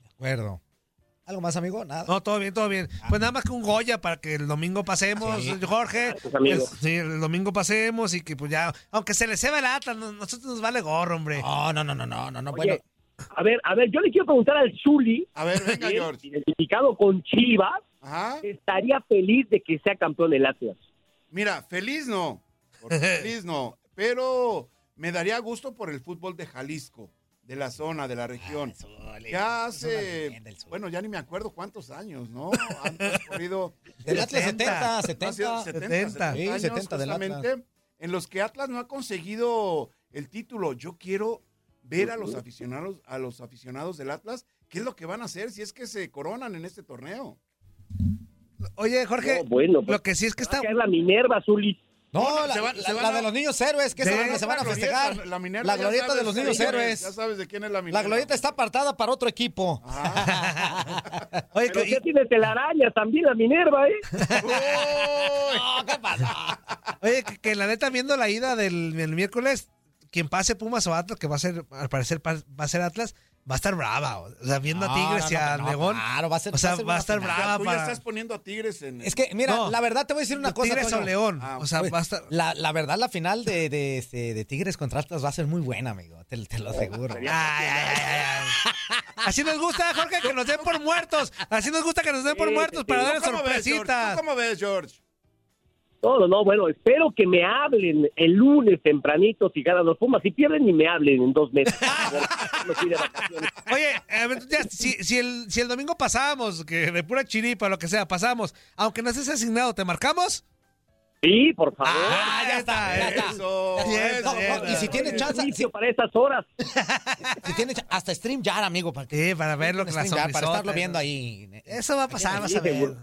De acuerdo. ¿Algo más, amigo? Nada. No, todo bien, todo bien. Pues nada más que un Goya para que el domingo pasemos, Sí. Jorge. Gracias, amigo. Pues, sí, el domingo pasemos y que pues ya, aunque se le ceba el Atlas, no- nosotros nos vale gorro, hombre. No, no, no, no, no, no, no. Bueno, a ver, a ver, yo le quiero preguntar al Zuli, A ver, venga, George. identificado con Chivas, Ajá. estaría feliz de que sea campeón el Atlas. Mira, feliz no. Feliz no. Pero me daría gusto por el fútbol de Jalisco, de la zona, de la región. Ya hace, bueno, ya ni me acuerdo cuántos años, ¿no? Han transcurrido del Atlas 70, ha 70. sido 70, 70 Sí, años, 70 del Atlas. justamente, en los que Atlas no ha conseguido el título. Yo quiero ver a los aficionados, a los aficionados del Atlas, qué es lo que van a hacer si es que se coronan en este torneo. Oye, Jorge, No, bueno, pues, lo que sí es que está... Es la Minerva, Zuli. No, la, se van- la- se van la a- de los niños héroes, que la se van a la festejar. la Minerva, La glorieta de los niños sí, héroes. Ya sabes de quién es la La Minerva. glorieta está apartada para otro equipo. Oye, Pero que- ya tiene telaraña también la Minerva, ¿eh? No, ¿qué pasa? Oye, que, que la neta, viendo la ida del, del miércoles, quien pase Pumas o Atlas, que va a ser, al parecer pa- va a ser Atlas, va a estar brava. O sea, viendo a No, Tigres y a no, León. claro, va a ser- o sea, va a ser va a una estar final. Brava tú ya para... estás poniendo a Tigres en... Es que, mira, No. la verdad te voy a decir una cosa. Tigres o. León. Ah, o sea, va a estar... La, la verdad, la final de, de, este, de Tigres contra Atlas va a ser muy buena, amigo. Te, te lo aseguro. Ay, ay, ay, ay, ay. Así nos gusta, Jorge, que nos den por muertos. Así nos gusta que nos den por Sí, muertos sí, para sí. darle ¿Cómo ves, George? sorpresitas. ¿Tú ¿Cómo ves, George? No, no, no, bueno, espero que me hablen el lunes tempranito si ganan los Pumas. Si pierden, ni me hablen en dos meses. Oye, a ver, ya, si, si, el, si el domingo pasábamos, que de pura chiripa, lo que sea, pasamos, aunque no estés asignado, ¿te marcamos? Sí, por favor. Ah, ya está, ya está. Eso, Bien, eso. bien. No, y si tienes chance, si, para estas horas. si tienes hasta stream ya, amigo, para que Sí, para verlo con la stream Yard, para estarlo viendo ahí. Eso va a pasar, vas a ver.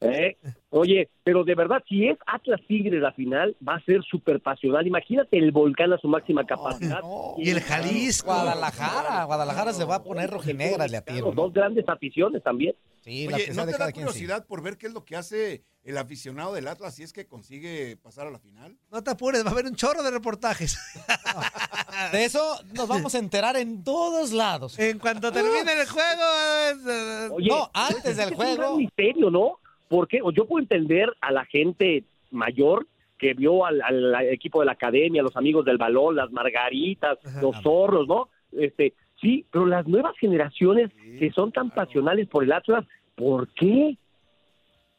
¿Eh? Oye, pero de verdad, si es Atlas Tigres la final, va a ser súper pasional. Imagínate el volcán a su máxima capacidad. Y el Jalisco. Guadalajara, Guadalajara se va a poner rojinegra de a tiro. Dos grandes aficiones también. Sí, la Oye, ¿no te cada da sí. curiosidad por ver qué es lo que hace el aficionado del Atlas si es que consigue pasar a la final? No te apures, va a haber un chorro de reportajes. De eso nos vamos a enterar en todos lados. En cuanto termine el juego. eh, Oye, No, antes del es un gran juego. misterio, ¿no? Porque o yo puedo entender a la gente mayor que vio al, al equipo de la academia, los amigos del balón, las margaritas, Ajá. los zorros, ¿no? Este, sí, pero las nuevas generaciones Sí, que son tan claro. pasionales por el Atlas, ¿por qué?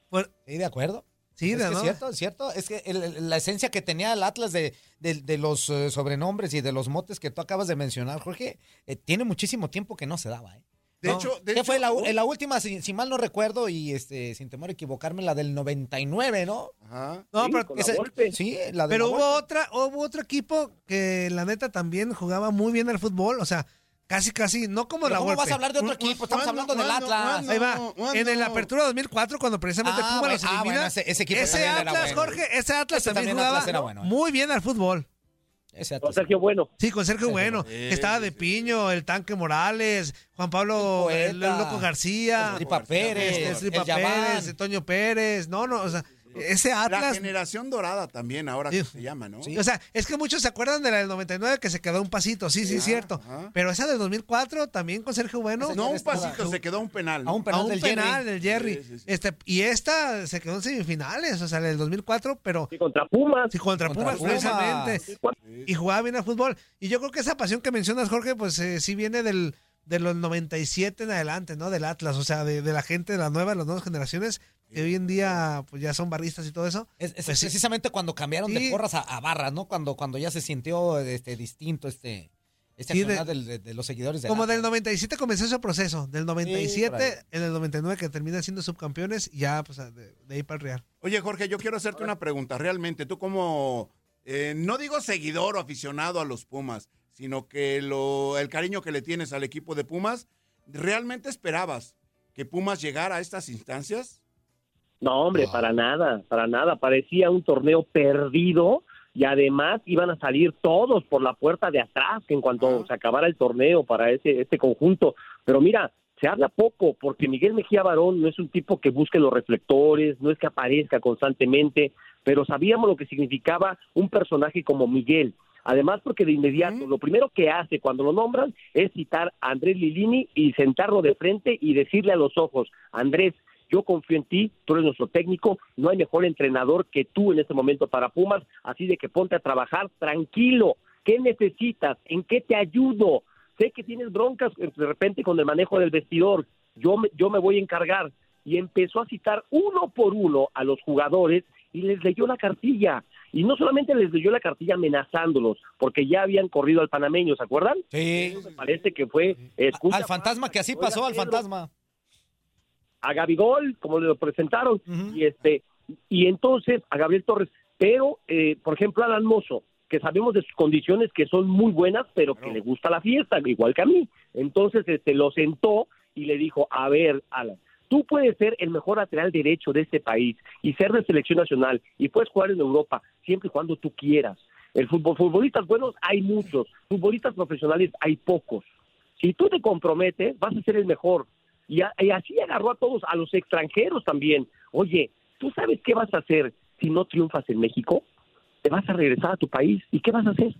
Bueno, Sí, de acuerdo. sí, es, que ¿no? es cierto, es cierto. Es que el- el- la esencia que tenía el Atlas de, de- de los eh, sobrenombres y de los motes que tú acabas de mencionar, Jorge, eh, tiene muchísimo tiempo que no se daba. ¿eh? De No. hecho, de ¿Qué hecho, fue la, la última, si, si mal no recuerdo, y este sin temor a equivocarme, la del 99, ¿no? Ajá. No, Sí, pero, con la sí, la de pero la hubo Volpe. otra, hubo otro equipo que la neta también jugaba muy bien al fútbol. O sea, casi, casi, no como la ¿Cómo Volpe. vas a hablar de otro equipo? Estamos ¿Cuándo, hablando del Atlas. cuándo? Ahí va. En el. Apertura 2004, cuando precisamente Ah, Puma bueno, los ah, elimina. bueno, ese- ese equipo ese también era Atlas, bueno. Jorge, ese Atlas Ese también, también jugaba Atlas bueno, ¿eh? muy bien al fútbol. Ese Con. Sergio Bueno. Sí, con Sergio Bueno, Sí, que estaba de. Piño, el Tanque Morales, Juan Pablo, El Loco García, el Tripa Pérez, el el Tripa Yaván. Pérez, el Toño Pérez, no, no, o sea, ese La Atlas, generación dorada también, ahora que Sí. se llama, ¿no? o sea, es que muchos se acuerdan de la del 99 que se quedó un pasito, sí, sí, es cierto, ajá. pero esa del 2004 también con Sergio Bueno, No, un pasito, se quedó un penal. ¿no? A un penal a un del penal Jerry. del Jerry, Sí, sí, sí. este, y esta se quedó en semifinales, o sea, la del 2004, pero Sí, contra Pumas. sí, contra, Contra Pumas, Pumas. precisamente. y jugaba bien al fútbol. Y yo creo que esa pasión que mencionas, Jorge, pues eh, sí viene del, de los 97 en adelante, ¿no? Del Atlas, o sea, de, de la gente de la nueva, las nuevas generaciones, que hoy en día pues ya son barristas y todo eso. Es, es Pues sí. precisamente cuando cambiaron Sí. de porras a, a barras, ¿no? Cuando, cuando ya se sintió este, distinto este, este Sí, de- de, de los seguidores de Como del 97 comenzó ese proceso, del por ahí. 97 en el 99 que terminan siendo subcampeones, y ya pues de, de ahí para el Real. Oye, Jorge, yo quiero hacerte una pregunta. Realmente, tú como, eh, no digo seguidor o aficionado a los Pumas, sino que lo, el cariño que le tienes al equipo de Pumas, ¿realmente esperabas que Pumas llegara a estas instancias? No, hombre, para nada, para nada. Parecía un torneo perdido y además iban a salir todos por la puerta de atrás en cuanto Ah. se acabara el torneo para ese este conjunto. Pero mira, se habla poco porque Miguel Mejía Barón no es un tipo que busque los reflectores, no es que aparezca constantemente, pero sabíamos lo que significaba un personaje como Miguel. Además, porque de inmediato lo primero que hace cuando lo nombran es citar a Andrés Lilini y sentarlo de frente y decirle a los ojos, Andrés, yo confío en ti, tú eres nuestro técnico, no hay mejor entrenador que tú en este momento para Pumas, así de que ponte a trabajar tranquilo. ¿Qué necesitas? ¿En qué te ayudo? Sé que tienes broncas eh, de repente con el manejo del vestidor, yo me, yo me voy a encargar. Y empezó a citar uno por uno a los jugadores y les leyó la cartilla. Y no solamente les leyó la cartilla amenazándolos, porque ya habían corrido al panameño, ¿se acuerdan? Sí. Eso me parece que fue Al fantasma que así pasó, al fantasma. a Gabigol, como le lo presentaron, y este y entonces a Gabriel Torres Pero, eh, por ejemplo, Alan Mozo, que sabemos de sus condiciones que son muy buenas, pero que le gusta la fiesta, igual que a mí. Entonces, este, lo sentó y le dijo, a ver, Alan, tú puedes ser el mejor lateral derecho de este país y ser de selección nacional y puedes jugar en Europa siempre y cuando tú quieras. El fútbol, futbolistas buenos hay muchos, futbolistas profesionales hay pocos. Si tú te comprometes, vas a ser el mejor. Y, y así agarró a todos, a los extranjeros también. Oye, ¿tú sabes qué vas a hacer si no triunfas en México? Te vas a regresar a tu país. ¿Y qué vas a hacer?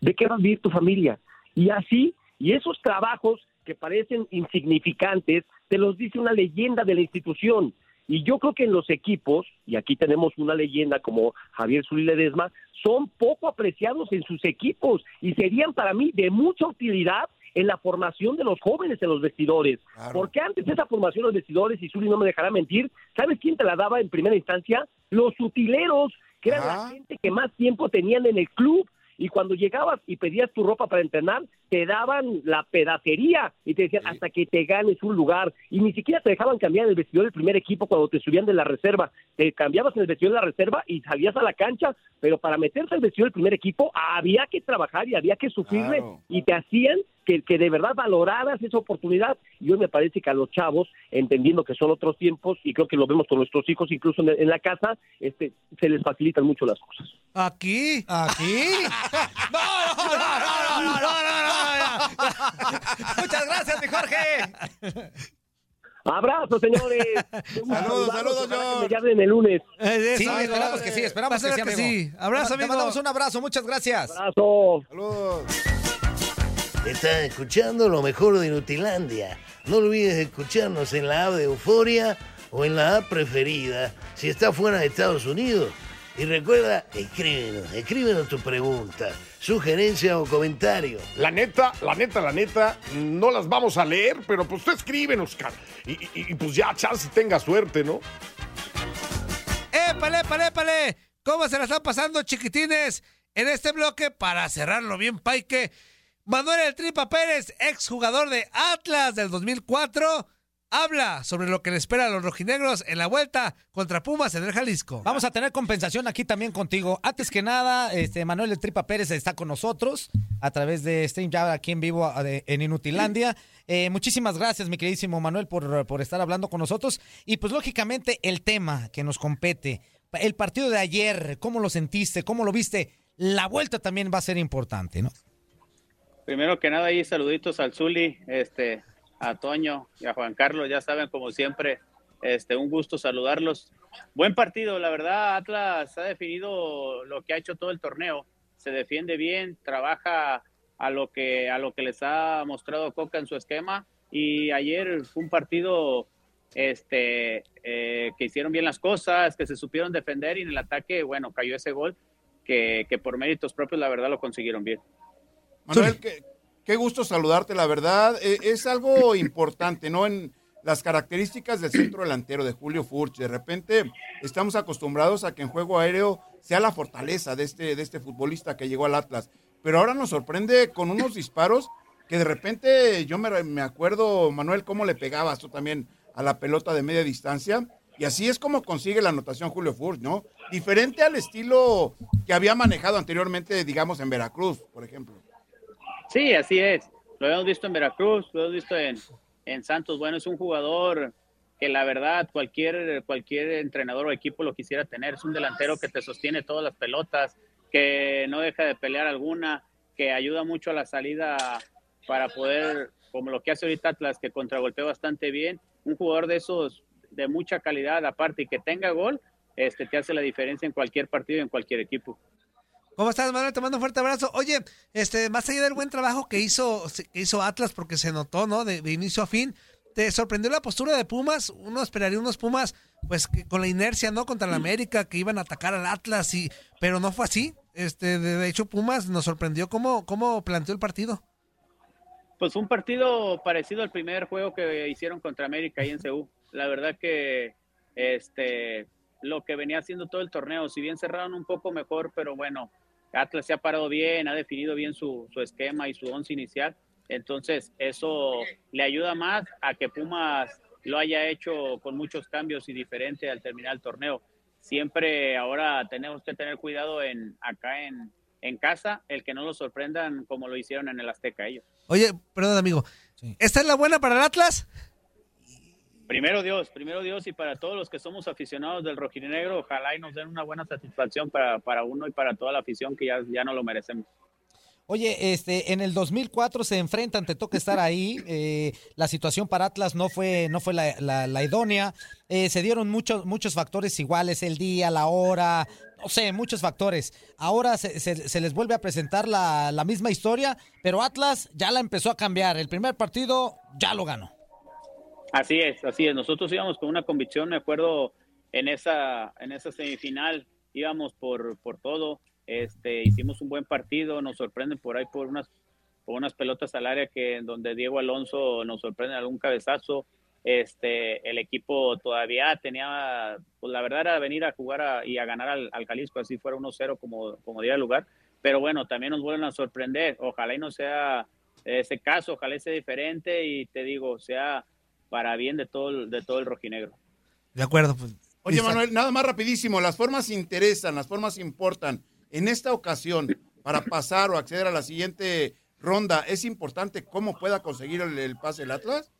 ¿De qué va a vivir tu familia? Y así, y esos trabajos que parecen insignificantes, te los dice una leyenda de la institución. Y yo creo que en los equipos, y aquí tenemos una leyenda como Javier Zuli Ledesma, son poco apreciados en sus equipos y serían para mí de mucha utilidad en la formación de los jóvenes en los vestidores. Porque antes esa formación de los vestidores, y Zuli no me dejará mentir, ¿sabes quién te la daba en primera instancia? Los utileros, que eran la gente que más tiempo tenían en el club y cuando llegabas y pedías tu ropa para entrenar, te daban la pedacería y te decían hasta que te ganes un lugar y ni siquiera te dejaban cambiar el vestidor del primer equipo cuando te subían de la reserva. Te cambiabas en el vestidor de la reserva y salías a la cancha, pero para meterse al vestidor del primer equipo había que trabajar y había que sufrirle y te hacían que, que de verdad valoraras esa oportunidad. Y hoy me parece que a los chavos, entendiendo que son otros tiempos, y creo que lo vemos con nuestros hijos, incluso en, en la casa, este, se les facilitan mucho las cosas. Aquí, aquí. no, no, no, no, no, no, no, Muchas gracias, mi Jorge. Abrazos, señores. saludos, saludos, Que me llamen el lunes. Sí, esperamos que sí, esperamos que sí, amigo. sí. Abrazo, Te amigo. mandamos un abrazo, muchas gracias. Abrazo. Saludos. Estás escuchando lo mejor de Nutilandia. No olvides escucharnos en la app de Euforia o en la app preferida si estás fuera de Estados Unidos. Y recuerda, escríbenos, escríbenos tu pregunta, sugerencia o comentario. La neta, la neta, la neta, no las vamos a leer, pero pues tú escríbenos, cara. Y, y- y, pues ya, chance tenga suerte, ¿no? ¡Épale, épale, épale! ¿Cómo se la están pasando, chiquitines? En este bloque, para cerrarlo bien, Paike, Manuel El Tripa Pérez, exjugador de Atlas del 2004, habla sobre lo que le espera a los rojinegros en la vuelta contra Pumas en el Jalisco. Vamos a tener compensación aquí también contigo. Antes que nada, este Manuel de Tripa Pérez está con nosotros a través de Stream ya aquí en vivo en Inutilandia. Eh, muchísimas gracias, mi queridísimo Manuel, por, por estar hablando con nosotros. Y pues lógicamente el tema que nos compete, el partido de ayer, ¿cómo lo sentiste? ¿Cómo lo viste? La vuelta también va a ser importante, ¿no? Primero que nada, ahí saluditos al Zuli, este, a Toño y a Juan Carlos, ya saben, como siempre, este, un gusto saludarlos. Buen partido, la verdad, Atlas ha definido lo que ha hecho todo el torneo, se defiende bien, trabaja a lo que, a lo que les ha mostrado Coca en su esquema y ayer fue un partido este, eh, que hicieron bien las cosas, que se supieron defender y en el ataque, bueno, cayó ese gol que, que por méritos propios, la verdad, lo consiguieron bien. Manuel, qué, qué gusto saludarte, la verdad. eh, es algo importante, ¿no? En las características del centro delantero de Julio Furch. De repente estamos acostumbrados a que en juego aéreo sea la fortaleza de este, de este futbolista que llegó al Atlas. Pero ahora nos sorprende con unos disparos que de repente yo me, me acuerdo, Manuel, cómo le pegabas tú también a la pelota de media distancia. Y así es como consigue la anotación Julio Furch, ¿no? Diferente al estilo que había manejado anteriormente, digamos, en Veracruz, por ejemplo. Sí, así es. Lo hemos visto en Veracruz, lo hemos visto en, en Santos. Bueno, es un jugador que la verdad cualquier, cualquier entrenador o equipo lo quisiera tener. Es un delantero que te sostiene todas las pelotas, que no deja de pelear alguna, que ayuda mucho a la salida para poder, como lo que hace ahorita Atlas, que contragolpea bastante bien. Un jugador de esos de mucha calidad aparte y que tenga gol, este te hace la diferencia en cualquier partido y en cualquier equipo. ¿Cómo estás, Manuel? Te mando un fuerte abrazo. Oye, este, más allá del buen trabajo que hizo, que hizo Atlas, porque se notó, ¿no? De, de inicio a fin, ¿te sorprendió la postura de Pumas? Uno esperaría unos Pumas, pues, que con la inercia, ¿no? Contra la América, que iban a atacar al Atlas, y, pero no fue así. Este, de, hecho, Pumas nos sorprendió cómo, cómo planteó el partido. Pues un partido parecido al primer juego que hicieron contra América ahí en Ceú. La verdad que este lo que venía haciendo todo el torneo, si bien cerraron un poco mejor, pero bueno, Atlas se ha parado bien, ha definido bien su, su esquema y su once inicial. Entonces, eso le ayuda más a que Pumas lo haya hecho con muchos cambios y diferente al terminar el torneo. siempre ahora tenemos que tener cuidado en acá en, en casa, el que no lo sorprendan como lo hicieron en el Azteca ellos. Oye, perdón, amigo. ¿Esta es la buena para el Atlas? Primero Dios, primero Dios y para todos los que somos aficionados del rojinegro, ojalá y nos den una buena satisfacción para, para uno y para toda la afición que ya, ya no lo merecemos. Oye, este, en el 2004 se enfrentan, te toca estar ahí. eh, la situación para Atlas no fue, no fue la, la- idónea. Eh, se dieron muchos, muchos factores iguales, el día, la hora, no sé, muchos factores. Ahora se, se- se les vuelve a presentar la, la misma historia, pero Atlas ya la empezó a cambiar. El primer partido ya lo ganó. Así es, así es. Nosotros íbamos con una convicción, me acuerdo en esa, en esa semifinal, íbamos por, por todo. Este, hicimos un buen partido, nos sorprenden por ahí por unas, por unas pelotas al área que en donde Diego Alonso nos sorprende en algún cabezazo. Este, el equipo todavía tenía, pues la verdad era venir a jugar a- y a ganar al, al Jalisco, así fuera 1-0 como, como diera el lugar. Pero bueno, también nos vuelven a sorprender. Ojalá y no sea ese caso, ojalá sea diferente y te digo, sea para bien de todo, el- de todo el rojinegro. De acuerdo. Pues, Oye. Manuel, nada más rapidísimo, las formas interesan, las formas importan. En esta ocasión, para pasar o acceder a la siguiente ronda, ¿es importante cómo pueda conseguir el, el pase el Atlas?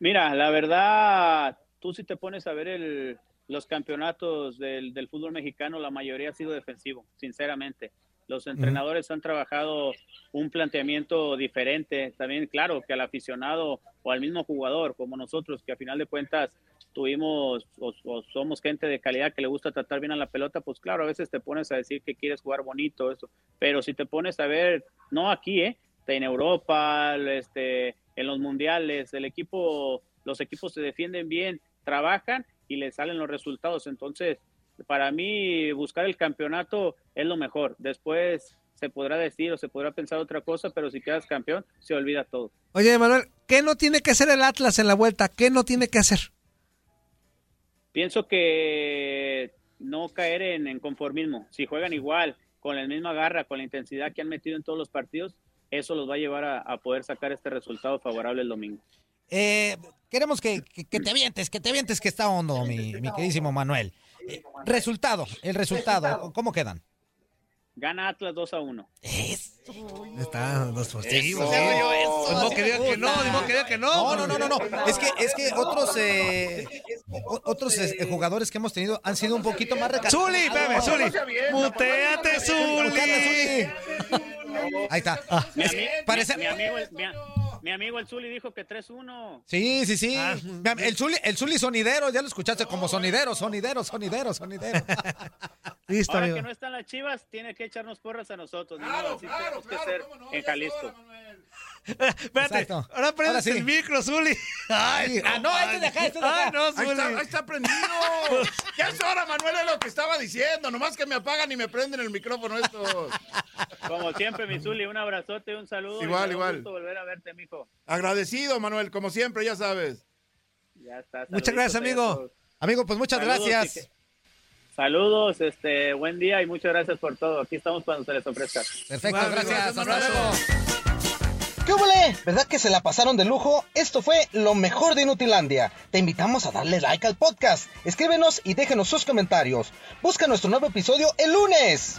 Mira, la verdad, tú si te pones a ver el, los campeonatos del, del fútbol mexicano, la mayoría ha sido defensivo, sinceramente. Los entrenadores han trabajado un planteamiento diferente. También, claro, que al aficionado o al mismo jugador, como nosotros, que a final de cuentas tuvimos o, o somos gente de calidad que le gusta tratar bien a la pelota, pues claro, a veces te pones a decir que quieres jugar bonito, eso. Pero si te pones a ver, no aquí, ¿eh? En Europa, este, en los mundiales, el equipo, los equipos se defienden bien, trabajan y les salen los resultados. Entonces, para mí, buscar el campeonato es lo mejor. Después se podrá decir o se podrá pensar otra cosa, pero si quedas campeón, se olvida todo. Oye, Manuel, ¿qué no tiene que hacer el Atlas en la vuelta? ¿Qué no tiene que hacer? Pienso que no caer en, en conformismo. Si juegan igual, con la misma garra, con la intensidad que han metido en todos los partidos, eso los va a llevar a, a poder sacar este resultado favorable el domingo. Eh, queremos que, que- que te avientes, que te avientes, que está hondo, mi, mi queridísimo Manuel. Eh, resultado, el resultado, ¿cómo quedan? Gana Atlas 2 a 1. Está dos positivos. Eso. Pues no quería que no, no quería que no. No, no, no, no, no. Es que, es que otros, eh, otros eh, jugadores que hemos tenido han sido un poquito más recargados. Zuli, espérame, Zuli. Muteate, Zuli. Ahí está. Mi, ami- Parece- mi- mi amigo, mi, mi amigo el Zuli dijo que 3-1. Sí, sí, sí. El Zuli, el Zuli sonidero, ya lo escuchaste como sonidero, sonidero, sonidero, sonidero. Listo, Ahora amigo. que no están las chivas, tiene que echarnos porras a nosotros. ni modo, así tenemos que ser en Jalisco. Espérate, Exacto. ahora prendes Ahora sí. el micro, Zuli. Ay, Ah, no, este de acá, este de acá. Ay, no, Ahí Zuli. está, ahí está prendido. Ya es hora, Manuel, es lo que estaba diciendo. Nomás que me apagan y me prenden el micrófono estos. Como siempre, mi Zuli, un abrazote, un saludo. y Igual, me da igual. gusto volver a verte, mijo. Agradecido, Manuel, como siempre, ya sabes. Ya está. Muchas gracias, ahí amigo. Amigo, pues muchas Saludos, gracias. y Saludos, este, buen día y muchas gracias por todo. Aquí estamos cuando se les ofrezca. Perfecto, Igual, gracias. luego. ¿Qué? ¿Verdad que se la pasaron de lujo? Esto fue lo mejor de Inutilandia. Te invitamos a darle like al podcast. Escríbenos y déjenos sus comentarios. Busca nuestro nuevo episodio el lunes.